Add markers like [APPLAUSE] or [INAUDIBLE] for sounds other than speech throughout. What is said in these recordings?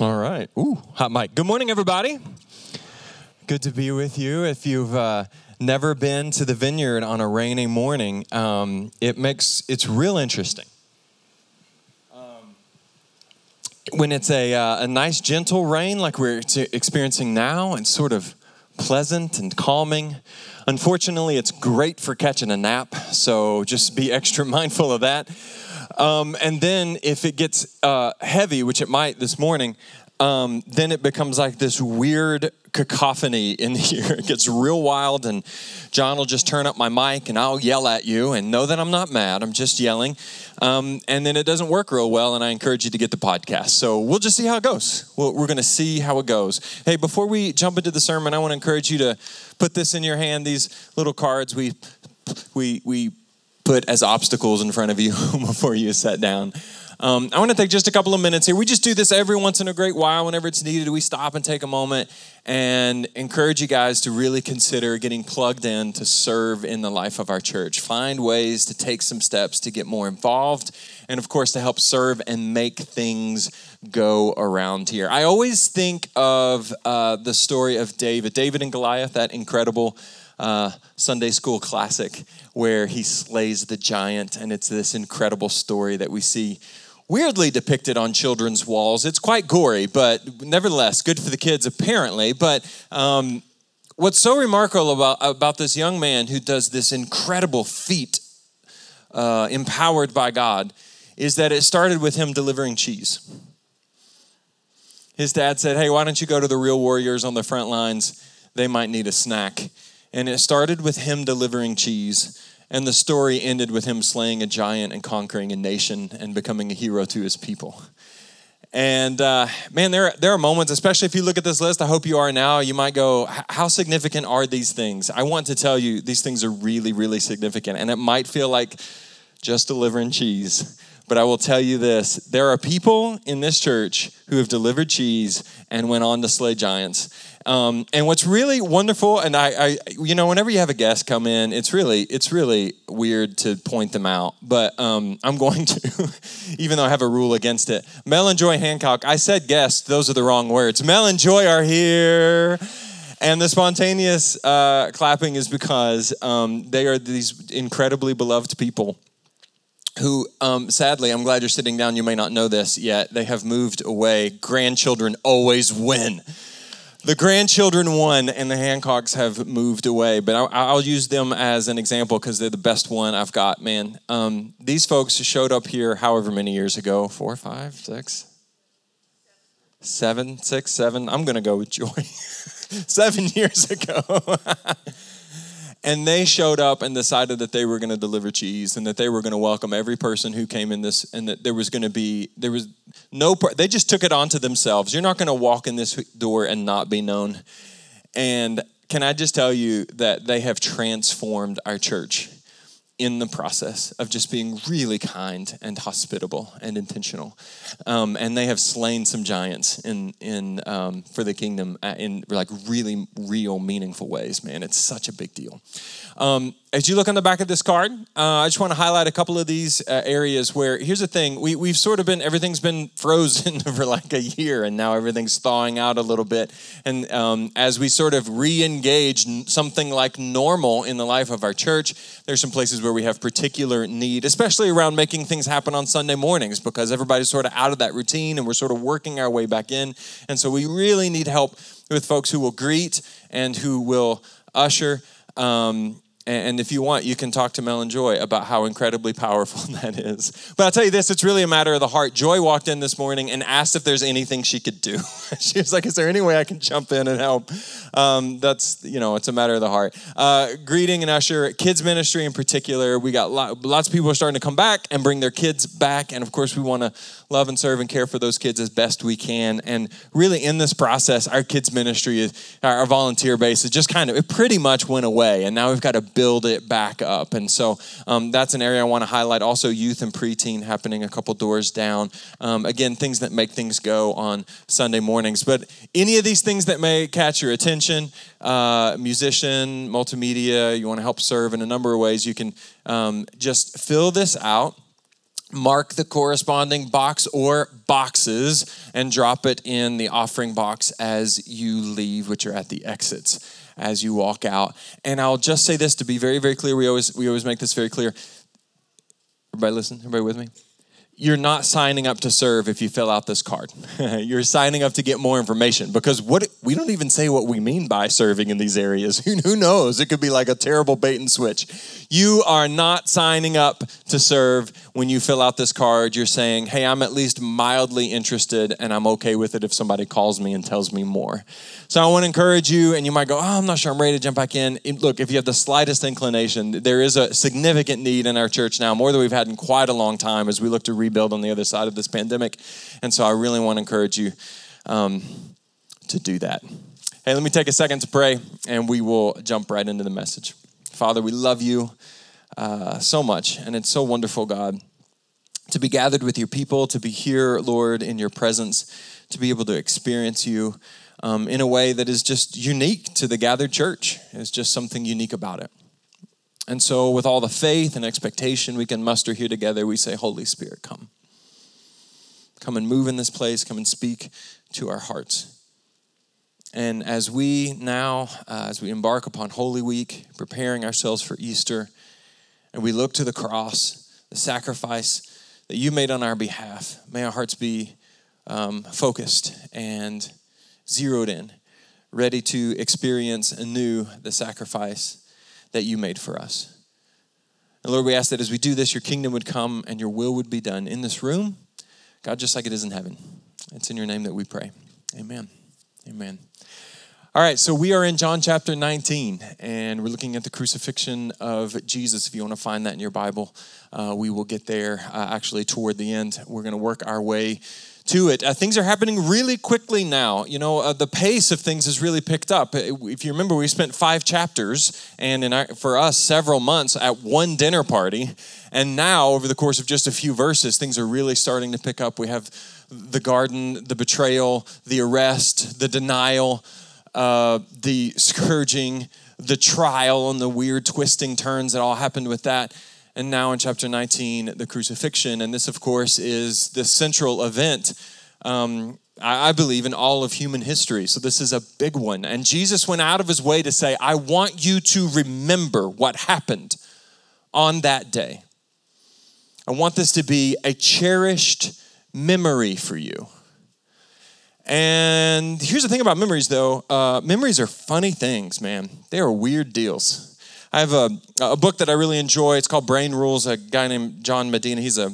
All right. Ooh, hot mic. Good morning, everybody. Good to be with you. If you've uh, never been to the vineyard on a rainy morning, um, it makes it's real interesting. Um, when it's a, uh, a nice, gentle rain like we're experiencing now, and sort of pleasant and calming. Unfortunately, it's great for catching a nap, so just be [LAUGHS] extra mindful of that. Um, and then if it gets uh, heavy, which it might this morning, um, then it becomes like this weird cacophony in here. [LAUGHS] It gets real wild, and John will just turn up my mic and I'll yell at you and know that I'm not mad. I'm just yelling. Um, and then it doesn't work real well, and I encourage you to get the podcast. So we'll just see how it goes. we we are going to see how it goes. Hey, before we jump into the sermon, I want to encourage you to put this in your hand these little cards we, we, we put as obstacles in front of you [LAUGHS] before you sit down. Um, I want to take just a couple of minutes here. We just do this every once in a great while. Whenever it's needed, we stop and take a moment and encourage you guys to really consider getting plugged in to serve in the life of our church. Find ways to take some steps to get more involved, and of course, to help serve and make things go around here. I always think of uh, the story of David, David and Goliath, that incredible. Uh, Sunday school classic where he slays the giant, and it's this incredible story that we see weirdly depicted on children's walls. It's quite gory, but nevertheless, good for the kids apparently. But um, what's so remarkable about, about this young man who does this incredible feat, uh, empowered by God, is that it started with him delivering cheese. His dad said, Hey, why don't you go to the real warriors on the front lines? They might need a snack. And it started with him delivering cheese. And the story ended with him slaying a giant and conquering a nation and becoming a hero to his people. And uh, man, there, there are moments, especially if you look at this list, I hope you are now, you might go, How significant are these things? I want to tell you, these things are really, really significant. And it might feel like just delivering cheese. But I will tell you this there are people in this church who have delivered cheese and went on to slay giants. Um, and what's really wonderful, and I, I, you know, whenever you have a guest come in, it's really, it's really weird to point them out. But um, I'm going to, [LAUGHS] even though I have a rule against it. Mel and Joy Hancock. I said guest; those are the wrong words. Mel and Joy are here. And the spontaneous uh, clapping is because um, they are these incredibly beloved people who, um, sadly, I'm glad you're sitting down. You may not know this yet. They have moved away. Grandchildren always win. The grandchildren won, and the Hancocks have moved away. But I'll, I'll use them as an example because they're the best one I've got, man. Um, these folks showed up here however many years ago four, five, six, seven, six, seven. I'm to go with Joy. [LAUGHS] seven years ago. [LAUGHS] And they showed up and decided that they were going to deliver cheese and that they were going to welcome every person who came in this and that there was going to be, there was no, they just took it onto themselves. You're not going to walk in this door and not be known. And can I just tell you that they have transformed our church? In the process of just being really kind and hospitable and intentional. Um, and they have slain some giants in, in, um, for the kingdom uh, in like really real, meaningful ways, man. It's such a big deal. Um, as you look on the back of this card, uh, I just want to highlight a couple of these uh, areas where, here's the thing, we, we've sort of been, everything's been frozen [LAUGHS] for like a year, and now everything's thawing out a little bit. And um, as we sort of re engage something like normal in the life of our church, there's some places where we have particular need, especially around making things happen on Sunday mornings, because everybody's sort of out of that routine and we're sort of working our way back in. And so we really need help with folks who will greet and who will usher. Um, and if you want, you can talk to Mel and Joy about how incredibly powerful [LAUGHS] that is. But I'll tell you this it's really a matter of the heart. Joy walked in this morning and asked if there's anything she could do. [LAUGHS] she was like, Is there any way I can jump in and help? Um, that's, you know, it's a matter of the heart. Uh, greeting and usher, kids' ministry in particular. We got lots of people are starting to come back and bring their kids back. And of course, we want to love and serve and care for those kids as best we can. And really, in this process, our kids' ministry, is, our volunteer base, is just kind of, it pretty much went away. And now we've got to build it back up. And so um, that's an area I want to highlight. Also, youth and preteen happening a couple doors down. Um, again, things that make things go on Sunday mornings. But any of these things that may catch your attention, uh, musician, multimedia, you want to help serve in a number of ways, you can um, just fill this out mark the corresponding box or boxes and drop it in the offering box as you leave, which are at the exits as you walk out. And I'll just say this to be very, very clear. We always we always make this very clear. Everybody listen, everybody with me? You're not signing up to serve if you fill out this card. [LAUGHS] you're signing up to get more information because what we don't even say what we mean by serving in these areas. [LAUGHS] Who knows? It could be like a terrible bait and switch. You are not signing up to serve when you fill out this card. You're saying, "Hey, I'm at least mildly interested and I'm okay with it if somebody calls me and tells me more." So I want to encourage you and you might go, "Oh, I'm not sure I'm ready to jump back in." Look, if you have the slightest inclination, there is a significant need in our church now, more than we've had in quite a long time as we look to re rebuild on the other side of this pandemic. And so I really want to encourage you um, to do that. Hey, let me take a second to pray and we will jump right into the message. Father, we love you uh, so much, and it's so wonderful, God, to be gathered with your people, to be here, Lord, in your presence, to be able to experience you. Um, in a way that is just unique to the gathered church. It's just something unique about it. And so, with all the faith and expectation we can muster here together, we say, Holy Spirit, come. Come and move in this place, come and speak to our hearts. And as we now, uh, as we embark upon Holy Week, preparing ourselves for Easter, and we look to the cross, the sacrifice that you made on our behalf, may our hearts be um, focused and zeroed in, ready to experience anew the sacrifice that you made for us. And Lord, we ask that as we do this, your kingdom would come and your will would be done in this room, God, just like it is in heaven. It's in your name that we pray. Amen. Amen. All right, so we are in John chapter 19, and we're looking at the crucifixion of Jesus. If you want to find that in your Bible, uh, we will get there uh, actually toward the end. We're going to work our way to it. Uh, things are happening really quickly now. You know, uh, the pace of things has really picked up. Uh, if you remember, we spent five chapters and our, for us, several months at one dinner party. And now, over the course of just a few verses, things are really starting to pick up. We have the garden, the betrayal, the arrest, the denial, uh, the scourging, the trial, and the weird twisting turns that all happened with that and now in chapter 19, the crucifixion. And this, of course, is the central event, um, I believe, in all of human history. So this is a big one. And Jesus went out of his way to say, I want you to remember what happened on that day. I want this to be a cherished memory for you. And here's the thing about memories, though uh, memories are funny things, man. They are weird deals. I have a, a book that I really enjoy. It's called Brain Rules. A guy named John Medina, he's a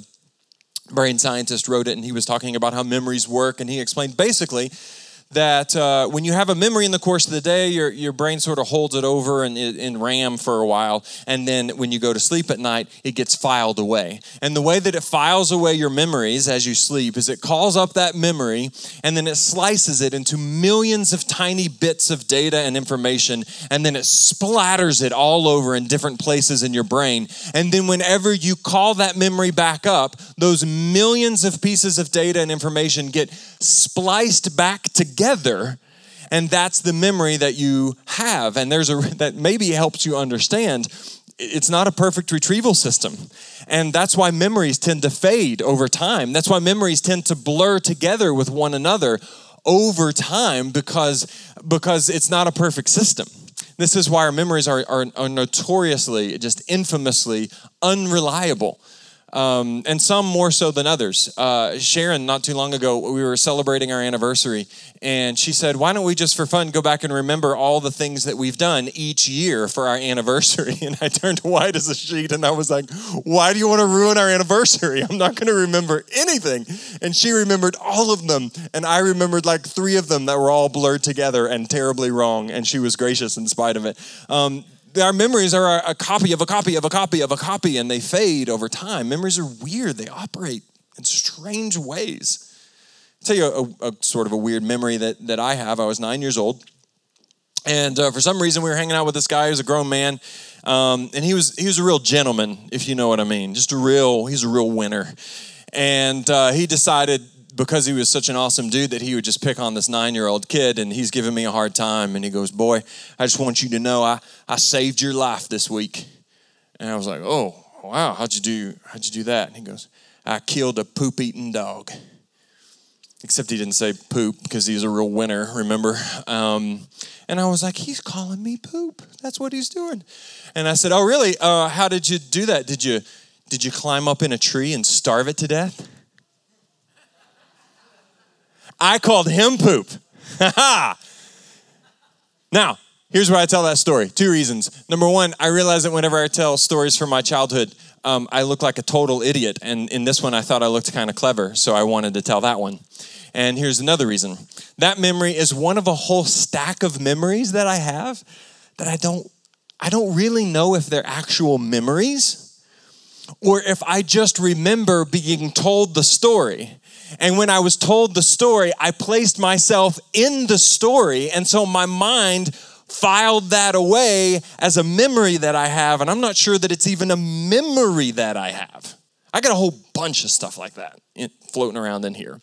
brain scientist, wrote it, and he was talking about how memories work. And he explained basically that uh, when you have a memory in the course of the day, your, your brain sort of holds it over in, in RAM for a while. And then when you go to sleep at night, it gets filed away. And the way that it files away your memories as you sleep is it calls up that memory and then it slices it into millions of tiny bits of data and information. And then it splatters it all over in different places in your brain. And then whenever you call that memory back up, those millions of pieces of data and information get spliced back together and that's the memory that you have. And there's a that maybe helps you understand it's not a perfect retrieval system. And that's why memories tend to fade over time. That's why memories tend to blur together with one another over time because because it's not a perfect system. This is why our memories are, are, are notoriously just infamously unreliable um, and some more so than others. Uh, Sharon, not too long ago, we were celebrating our anniversary, and she said, Why don't we just for fun go back and remember all the things that we've done each year for our anniversary? [LAUGHS] And I turned white as a sheet and I was like, Why do you want to ruin our anniversary? I'm not going to remember anything. And she remembered all of them, and I remembered like three of them that were all blurred together and terribly wrong, and she was gracious in spite of it. Um, our memories are a copy of a copy of a copy of a copy and they fade over time. Memories are weird, they operate in strange ways. I'll tell you a, a sort of a weird memory that, that I have. I was nine years old, and uh, for some reason we were hanging out with this guy who's a grown man, um, and he was he was a real gentleman, if you know what I mean. Just a real he's a real winner, and uh, he decided because he was such an awesome dude that he would just pick on this nine year old kid and he's giving me a hard time and he goes boy i just want you to know i, I saved your life this week and i was like oh wow how'd you do how'd you do that and he goes I killed a poop eating dog. Except he didn't say poop because he's a real winner, remember? Um, and I was like, he's calling me poop. That's what he's doing. And I said, oh, really? Uh, how did you do that? Did you, did you climb up in a tree and starve it to death? I called him poop. [LAUGHS] now, here's why I tell that story. Two reasons. Number one, I realize that whenever I tell stories from my childhood, um, I look like a total idiot. And in this one, I thought I looked kind of clever, so I wanted to tell that one. And here's another reason that memory is one of a whole stack of memories that I have that I don't, I don't really know if they're actual memories or if I just remember being told the story. And when I was told the story, I placed myself in the story. And so my mind filed that away as a memory that I have, and I'm not sure that it's even a memory that I have. I got a whole bunch of stuff like that floating around in here.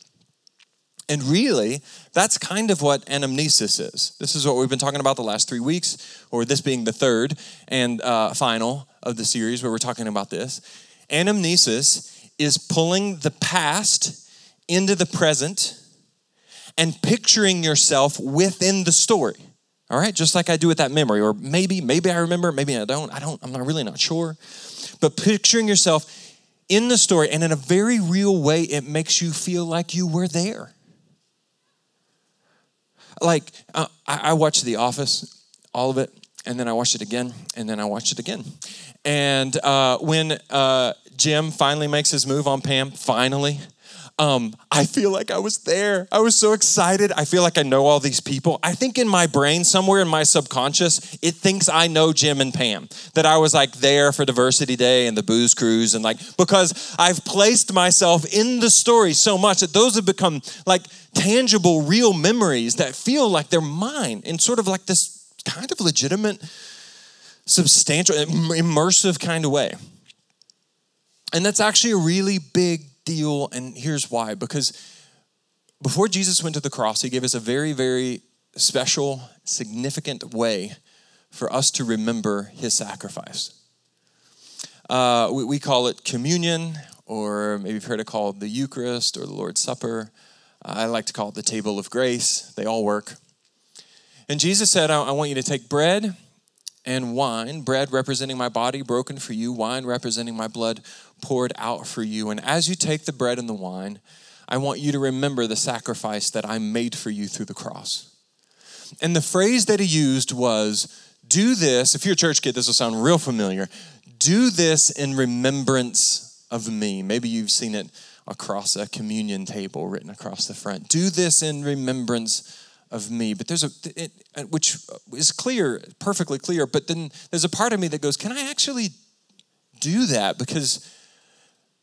And really, that's kind of what anamnesis is. This is what we've been talking about the last three weeks, or this being the third and uh, final of the series where we're talking about this. Anamnesis is pulling the past into the present and picturing yourself within the story. All right, just like I do with that memory, or maybe, maybe I remember, maybe I don't. I don't, I'm not really not sure. But picturing yourself in the story and in a very real way, it makes you feel like you were there. Like, uh, I, I watched The Office, all of it, and then I watched it again, and then I watched it again. And uh, when uh, Jim finally makes his move on Pam, finally, um, I feel like I was there. I was so excited. I feel like I know all these people. I think in my brain, somewhere in my subconscious, it thinks I know Jim and Pam. That I was like there for Diversity Day and the booze cruise, and like because I've placed myself in the story so much that those have become like tangible, real memories that feel like they're mine in sort of like this kind of legitimate, substantial, immersive kind of way. And that's actually a really big deal, and here's why. Because before Jesus went to the cross, he gave us a very, very special, significant way for us to remember his sacrifice. Uh, we, we, call it communion, or maybe you've heard it called the Eucharist or the Lord's Supper. I like to call it the table of grace. They all work. And Jesus said, I, I want you to take bread and wine, bread representing my body broken for you, wine representing my blood poured out for you. And as you take the bread and the wine, I want you to remember the sacrifice that I made for you through the cross. And the phrase that he used was, Do this, if you're a church kid, this will sound real familiar. Do this in remembrance of me. Maybe you've seen it across a communion table written across the front. Do this in remembrance of me. But there's a, it, uh, which is clear, perfectly clear, but then there's a part of me that goes, Can I actually do that? Because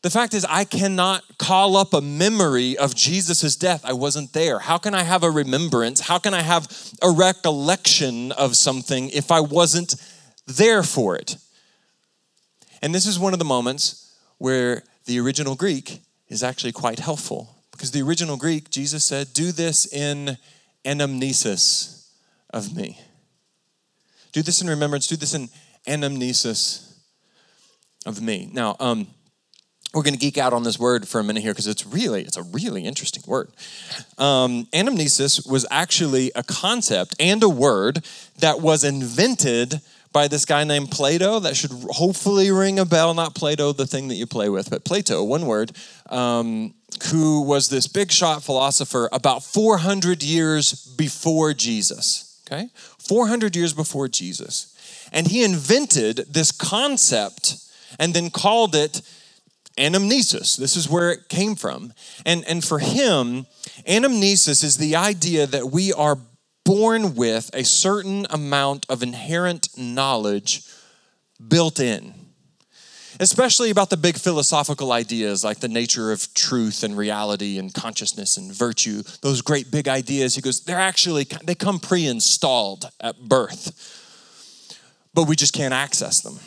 the fact is, I cannot call up a memory of Jesus' death. I wasn't there. How can I have a remembrance? How can I have a recollection of something if I wasn't there for it? And this is one of the moments where the original Greek is actually quite helpful. Because the original Greek, Jesus said, Do this in anamnesis of me. Do this in remembrance, do this in anamnesis of me. Now, um, we're going to geek out on this word for a minute here because it's really it's a really interesting word um, anamnesis was actually a concept and a word that was invented by this guy named plato that should hopefully ring a bell not plato the thing that you play with but plato one word um, who was this big shot philosopher about 400 years before jesus okay 400 years before jesus and he invented this concept and then called it anamnesis. This is where it came from. And, and for him, anamnesis is the idea that we are born with a certain amount of inherent knowledge built in, especially about the big philosophical ideas like the nature of truth and reality and consciousness and virtue. Those great big ideas, he goes, they're actually, they come pre installed at birth, but we just can't access them.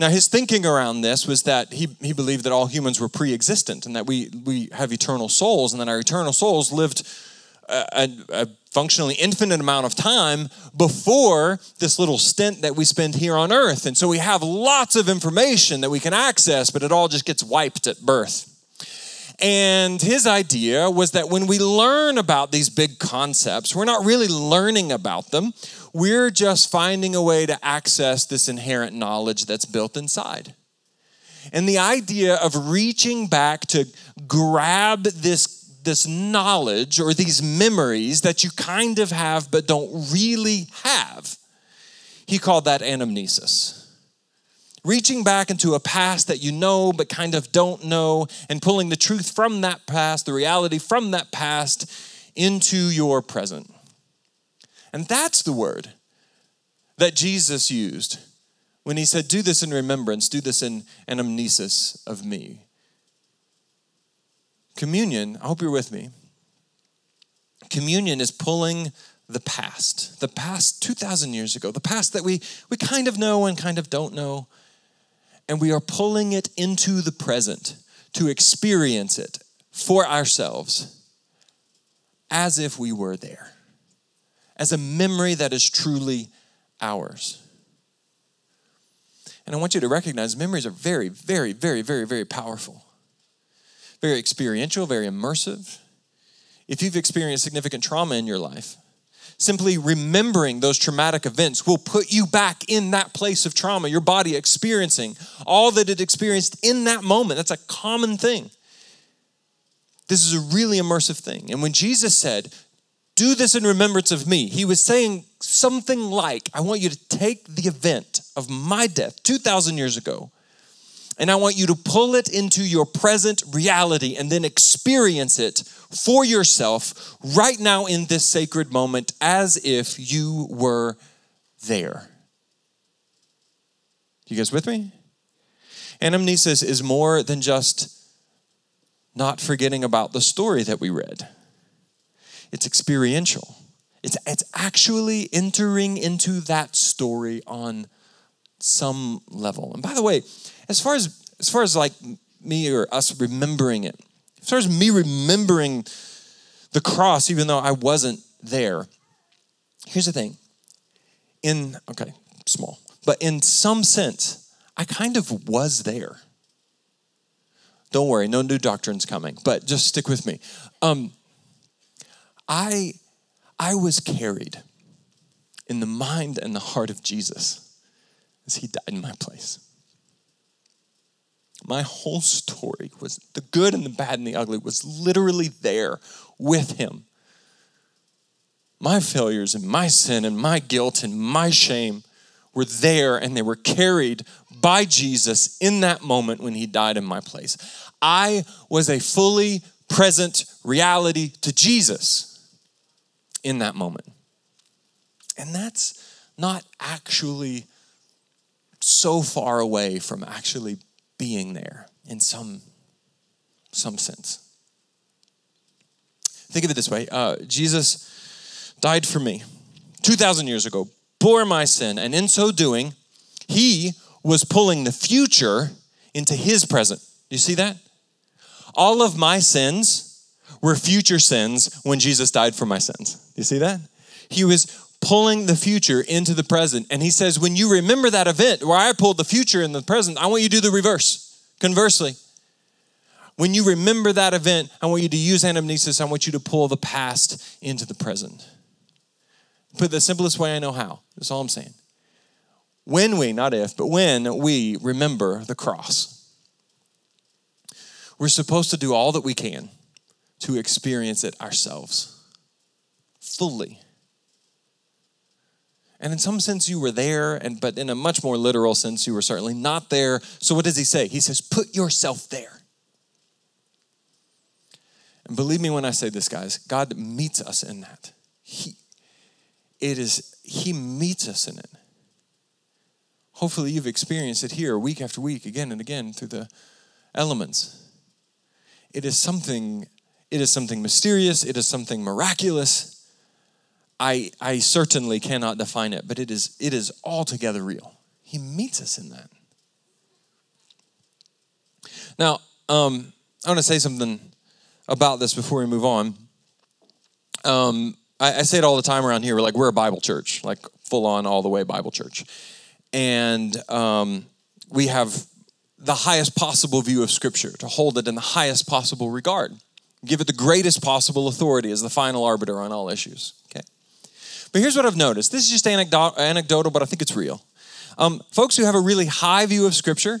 Now, his thinking around this was that he, he believed that all humans were pre existent and that we, we have eternal souls and that our eternal souls lived a, a, functionally infinite amount of time before this little stint that we spend here on earth. And so we have lots of information that we can access, but it all just gets wiped at birth. And his idea was that when we learn about these big concepts, we're not really learning about them. We're just finding a way to access this inherent knowledge that's built inside. And the idea of reaching back to grab this this knowledge or these memories that you kind of have but don't really have. He called that anamnesis. Reaching back into a past that you know but kind of don't know, and pulling the truth from that past, the reality from that past, into your present. And that's the word that Jesus used when he said, Do this in remembrance, do this in anamnesis of me. Communion, I hope you're with me. Communion is pulling the past, the past 2,000 years ago, the past that we, we kind of know and kind of don't know, and we are pulling it into the present to experience it for ourselves as if we were there, as a memory that is truly ours. And I want you to recognize memories are very, very, very, very, very powerful very experiential, very immersive. If you've experienced significant trauma in your life, simply remembering those traumatic events will put you back in that place of trauma, your body experiencing all that it experienced in that moment. That's a common thing. This is a really immersive thing. And when Jesus said, Do this in remembrance of me, he was saying something like, I want you to take the event of my death 2,000 years ago and I want you to pull it into your present reality and then experience it for yourself right now in this sacred moment as if you were there. You guys with me? Anamnesis is more than just not forgetting about the story that we read, it's experiential. It's, it's actually entering into that story on some level. And by the way, as far as as far as like me or us remembering it, as far as me remembering the cross, even though I wasn't there, here's the thing. In okay, small, but in some sense, I kind of was there. Don't worry, no new doctrines coming, but just stick with me. Um, I I was carried in the mind and the heart of Jesus as he died in my place. My whole story was the good and the bad and the ugly was literally there with him. My failures and my sin and my guilt and my shame were there and they were carried by Jesus in that moment when he died in my place. I was a fully present reality to Jesus in that moment. And that's not actually so far away from actually being there in some, some sense. Think of it this way uh, Jesus died for me 2,000 years ago, bore my sin, and in so doing, he was pulling the future into his present. Do you see that? All of my sins were future sins when Jesus died for my sins. Do you see that? He was pulling the future into the present. And he says, when you remember that event where I pulled the future in the present, I want you to do the reverse. Conversely, when you remember that event, I want you to use anamnesis. I want you to pull the past into the present. Put the simplest way I know how. That's all I'm saying. When we, not if, but when we remember the cross, we're supposed to do all that we can to experience it ourselves fully and in some sense, you were there, and but in a much more literal sense, you were certainly not there. So what does he say? He says, put yourself there. And believe me when I say this, guys, God meets us in that. He it is, He meets us in it. Hopefully, you've experienced it here week after week, again and again through the elements. It is something, it is something mysterious, it is something miraculous I, I certainly cannot define it, but it is, it is altogether real. He meets us in that. Now, um, I want to say something about this before we move on. Um, I, I say it all the time around here. We're like, we're a Bible church, like full on, all the way Bible church. And um, we have the highest possible view of Scripture, to hold it in the highest possible regard, give it the greatest possible authority as the final arbiter on all issues. Okay. But here's what I've noticed. This is just anecdotal, but I think it's real. Um, folks who have a really high view of Scripture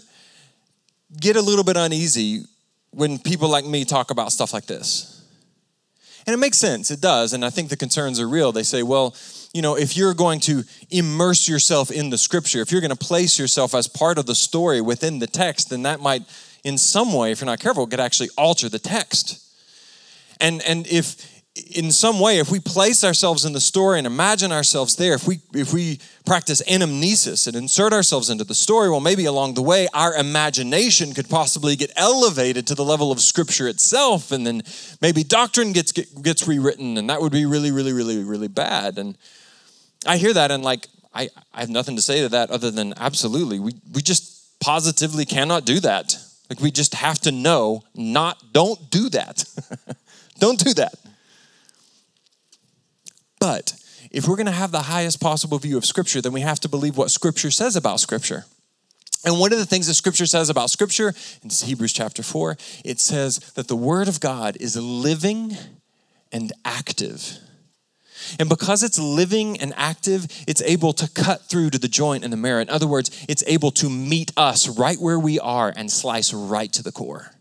get a little bit uneasy when people like me talk about stuff like this. And it makes sense, it does. And I think the concerns are real. They say, well, you know, if you're going to immerse yourself in the scripture, if you're going to place yourself as part of the story within the text, then that might, in some way, if you're not careful, could actually alter the text. And, and if in some way, if we place ourselves in the story and imagine ourselves there, if we if we practice anamnesis and insert ourselves into the story, well, maybe along the way, our imagination could possibly get elevated to the level of Scripture itself, and then maybe doctrine gets gets rewritten, and that would be really, really, really, really bad. And I hear that, and like I, I have nothing to say to that other than absolutely, we we just positively cannot do that. Like we just have to know, not don't do that. [LAUGHS] don't do that. But if we're going to have the highest possible view of Scripture, then we have to believe what Scripture says about Scripture. And one of the things that Scripture says about Scripture, in Hebrews chapter 4, it says that the Word of God is living and active. And because it's living and active, it's able to cut through to the joint and the marrow. In other words, it's able to meet us right where we are and slice right to the core.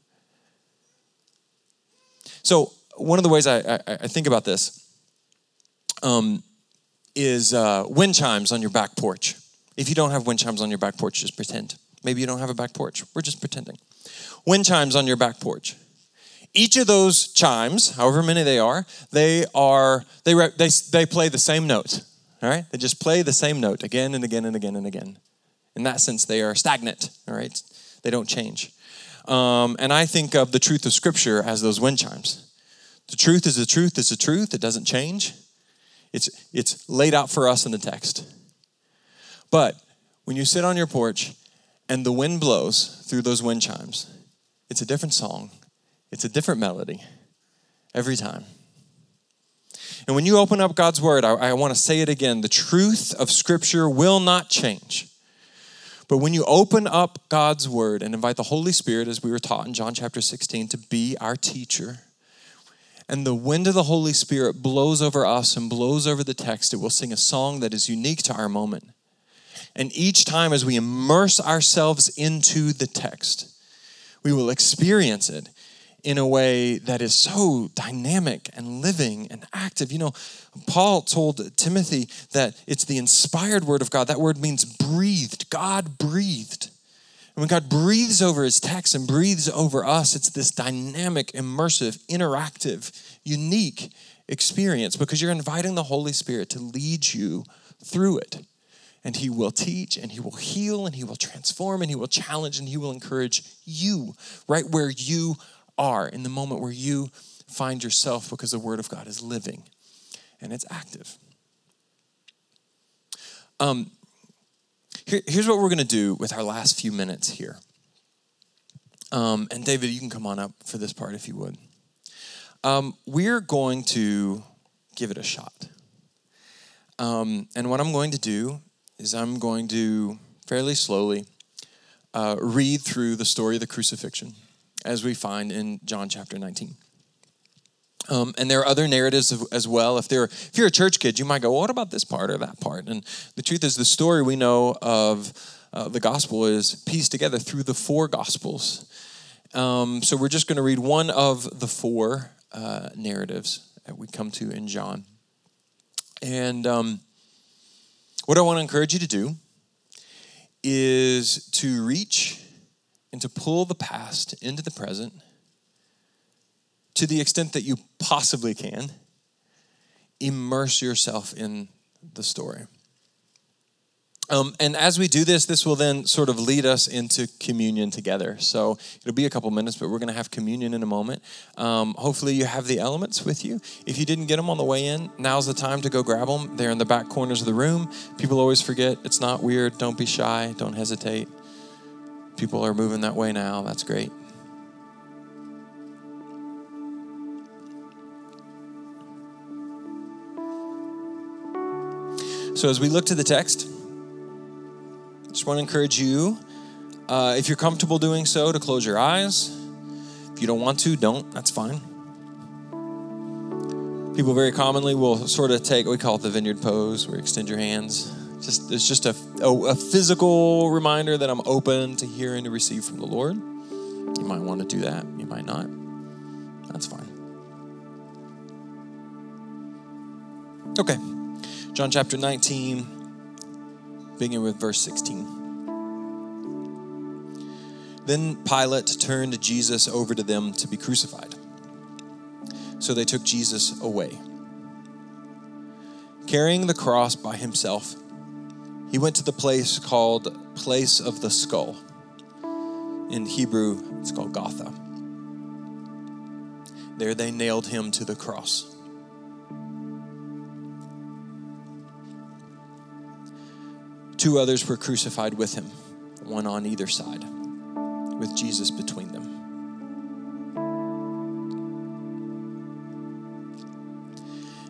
So, one of the ways I, I, I think about this um, is uh, wind chimes on your back porch. If you don't have wind chimes on your back porch, just pretend. Maybe you don't have a back porch. We're just pretending. Wind chimes on your back porch. Each of those chimes, however many they are, they are they they they play the same note. All right, they just play the same note again and again and again and again. In that sense, they are stagnant. All right, they don't change. Um, and I think of the truth of Scripture as those wind chimes. The truth is the truth is the truth. It doesn't change. It's, it's laid out for us in the text. But when you sit on your porch and the wind blows through those wind chimes, it's a different song, it's a different melody every time. And when you open up God's word, I, I want to say it again the truth of Scripture will not change. But when you open up God's word and invite the Holy Spirit, as we were taught in John chapter 16, to be our teacher, and the wind of the Holy Spirit blows over us and blows over the text, it will sing a song that is unique to our moment. And each time as we immerse ourselves into the text, we will experience it in a way that is so dynamic and living and active. You know, Paul told Timothy that it's the inspired word of God. That word means breathed, God breathed. And when God breathes over his text and breathes over us, it's this dynamic, immersive, interactive, unique experience because you're inviting the Holy Spirit to lead you through it. And he will teach and he will heal and he will transform and he will challenge and he will encourage you right where you are in the moment where you find yourself because the Word of God is living and it's active. Um, here, here's what we're going to do with our last few minutes here. Um, and David, you can come on up for this part if you would. Um, we're going to give it a shot. Um, and what I'm going to do is I'm going to fairly slowly uh, read through the story of the crucifixion as we find in John chapter 19. Um, and there are other narratives as well. If, if you're a church kid, you might go, well, what about this part or that part? And the truth is, the story we know of uh, the gospel is pieced together through the four gospels. Um, so we're just going to read one of the four uh, narratives that we come to in John. And um, what I want to encourage you to do is to reach and to pull the past into the present to the extent that you possibly can, immerse yourself in the story. Um, and as we do this, this will then sort of lead us into communion together. So it'll be a couple minutes, but we're going to have communion in a moment. Um, hopefully, you have the elements with you. If you didn't get them on the way in, now's the time to go grab them. They're in the back corners of the room. People always forget. It's not weird. Don't be shy. Don't hesitate. People are moving that way now. That's great. So, as we look to the text, I just want to encourage you, uh, if you're comfortable doing so, to close your eyes. If you don't want to, don't. That's fine. People very commonly will sort of take, we call it the vineyard pose, where you extend your hands. Just It's just a, a, a physical reminder that I'm open to hear and to receive from the Lord. You might want to do that, you might not. That's fine. Okay, John chapter 19 beginning with verse 16. Then Pilate turned Jesus over to them to be crucified. So they took Jesus away. Carrying the cross by himself, he went to the place called Place of the Skull. In Hebrew, it's called Golgotha. There they nailed him to the cross. Two others were crucified with him, one on either side, with Jesus between them.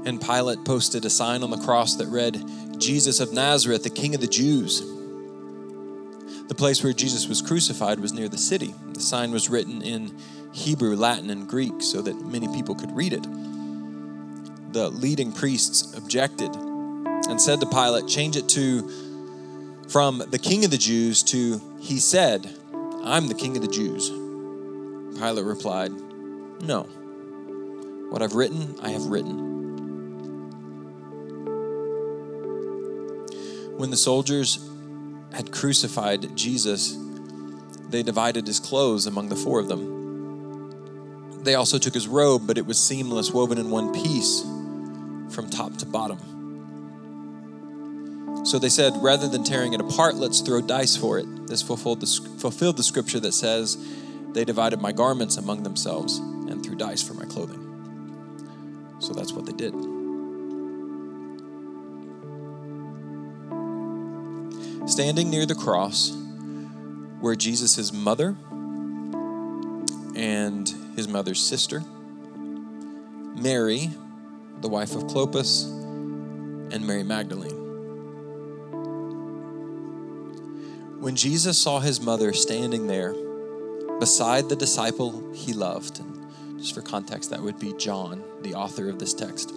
And Pilate posted a sign on the cross that read, Jesus of Nazareth, the King of the Jews. The place where Jesus was crucified was near the city. The sign was written in Hebrew, Latin, and Greek so that many people could read it. The leading priests objected and said to Pilate, Change it to from the king of the Jews to, he said, I'm the king of the Jews. Pilate replied, No. What I've written, I have written. When the soldiers had crucified Jesus, they divided his clothes among the four of them. They also took his robe, but it was seamless, woven in one piece from top to bottom. So they said, rather than tearing it apart, let's throw dice for it. This fulfilled the, fulfilled the scripture that says, They divided my garments among themselves and threw dice for my clothing. So that's what they did. Standing near the cross were Jesus' mother and his mother's sister, Mary, the wife of Clopas, and Mary Magdalene. When Jesus saw his mother standing there beside the disciple he loved, and just for context, that would be John, the author of this text.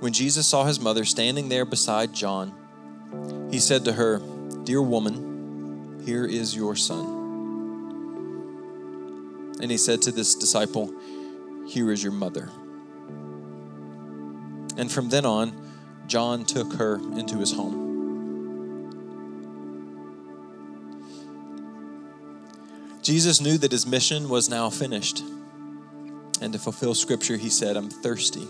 When Jesus saw his mother standing there beside John, he said to her, Dear woman, here is your son. And he said to this disciple, Here is your mother. And from then on, John took her into his home. Jesus knew that his mission was now finished. And to fulfill scripture, he said, I'm thirsty.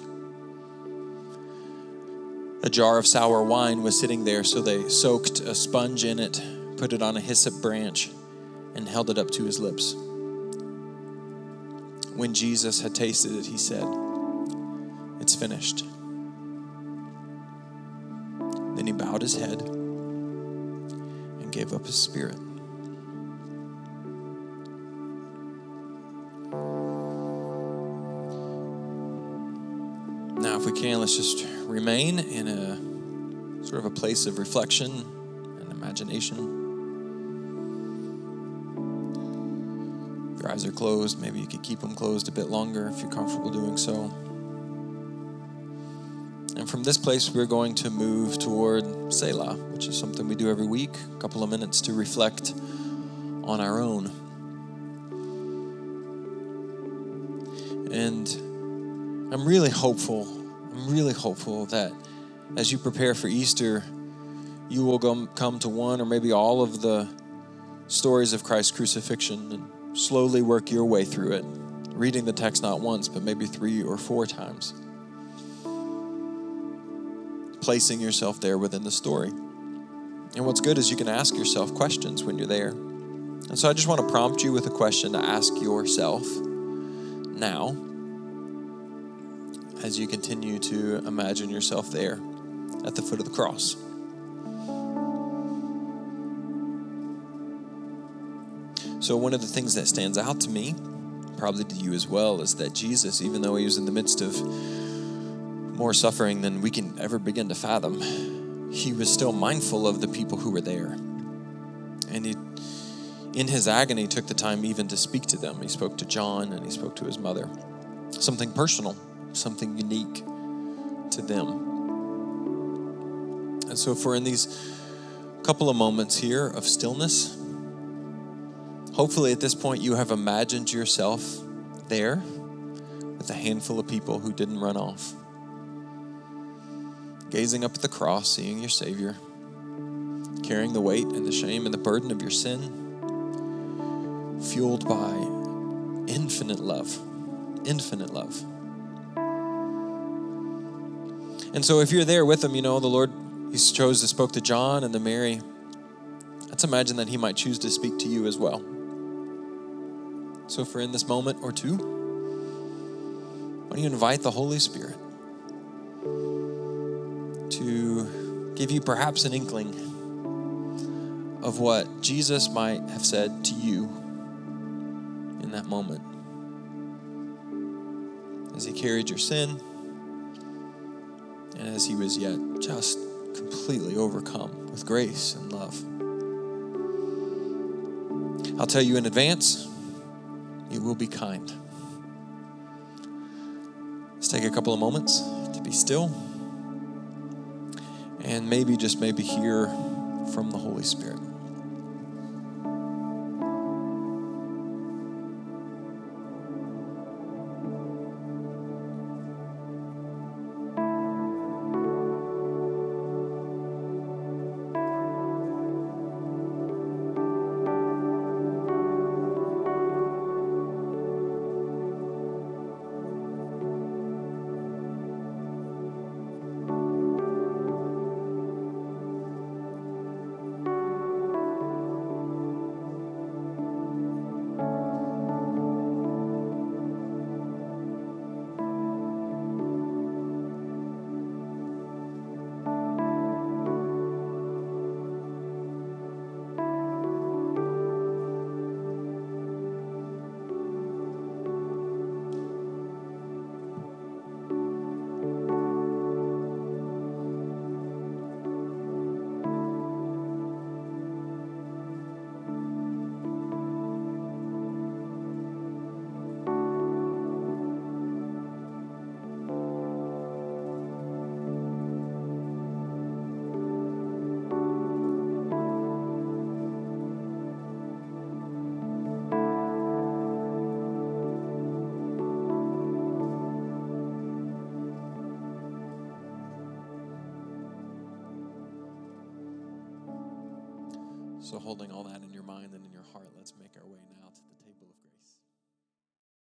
A jar of sour wine was sitting there, so they soaked a sponge in it, put it on a hyssop branch, and held it up to his lips. When Jesus had tasted it, he said, It's finished. Then he bowed his head and gave up his spirit. Let's just remain in a sort of a place of reflection and imagination. If your eyes are closed, maybe you could keep them closed a bit longer if you're comfortable doing so. And from this place, we're going to move toward Selah, which is something we do every week, a couple of minutes to reflect on our own. And I'm really hopeful I'm really hopeful that as you prepare for Easter, you will come to one or maybe all of the stories of Christ's crucifixion and slowly work your way through it, reading the text not once, but maybe three or four times, placing yourself there within the story. And what's good is you can ask yourself questions when you're there. And so I just want to prompt you with a question to ask yourself now as you continue to imagine yourself there at the foot of the cross. So, one of the things that stands out to me, probably to you as well, is that Jesus, even though he was in the midst of more suffering than we can ever begin to fathom, he was still mindful of the people who were there. And he, in his agony, took the time even to speak to them. He spoke to John and he spoke to his mother. Something personal, something unique to them. And so, if we're in these couple of moments here of stillness, hopefully at this point you have imagined yourself there with a handful of people who didn't run off gazing up at the cross, seeing your Savior, carrying the weight and the shame and the burden of your sin, fueled by infinite love. Infinite love. And so, if you're there with them, you know, the Lord, He chose to spoke to John and to Mary. Let's imagine that He might choose to speak to you as well. So, for in this moment or two, why don't you invite the Holy Spirit? to give you perhaps an inkling of what Jesus might have said to you in that moment. As he carried your sin, and as he was yet just completely overcome with grace and love. I'll tell you in advance, it will be kind. Let's take a couple of moments to be still and maybe just maybe hear from the Holy Spirit. Holding all that in your mind and in your heart, let's make our way now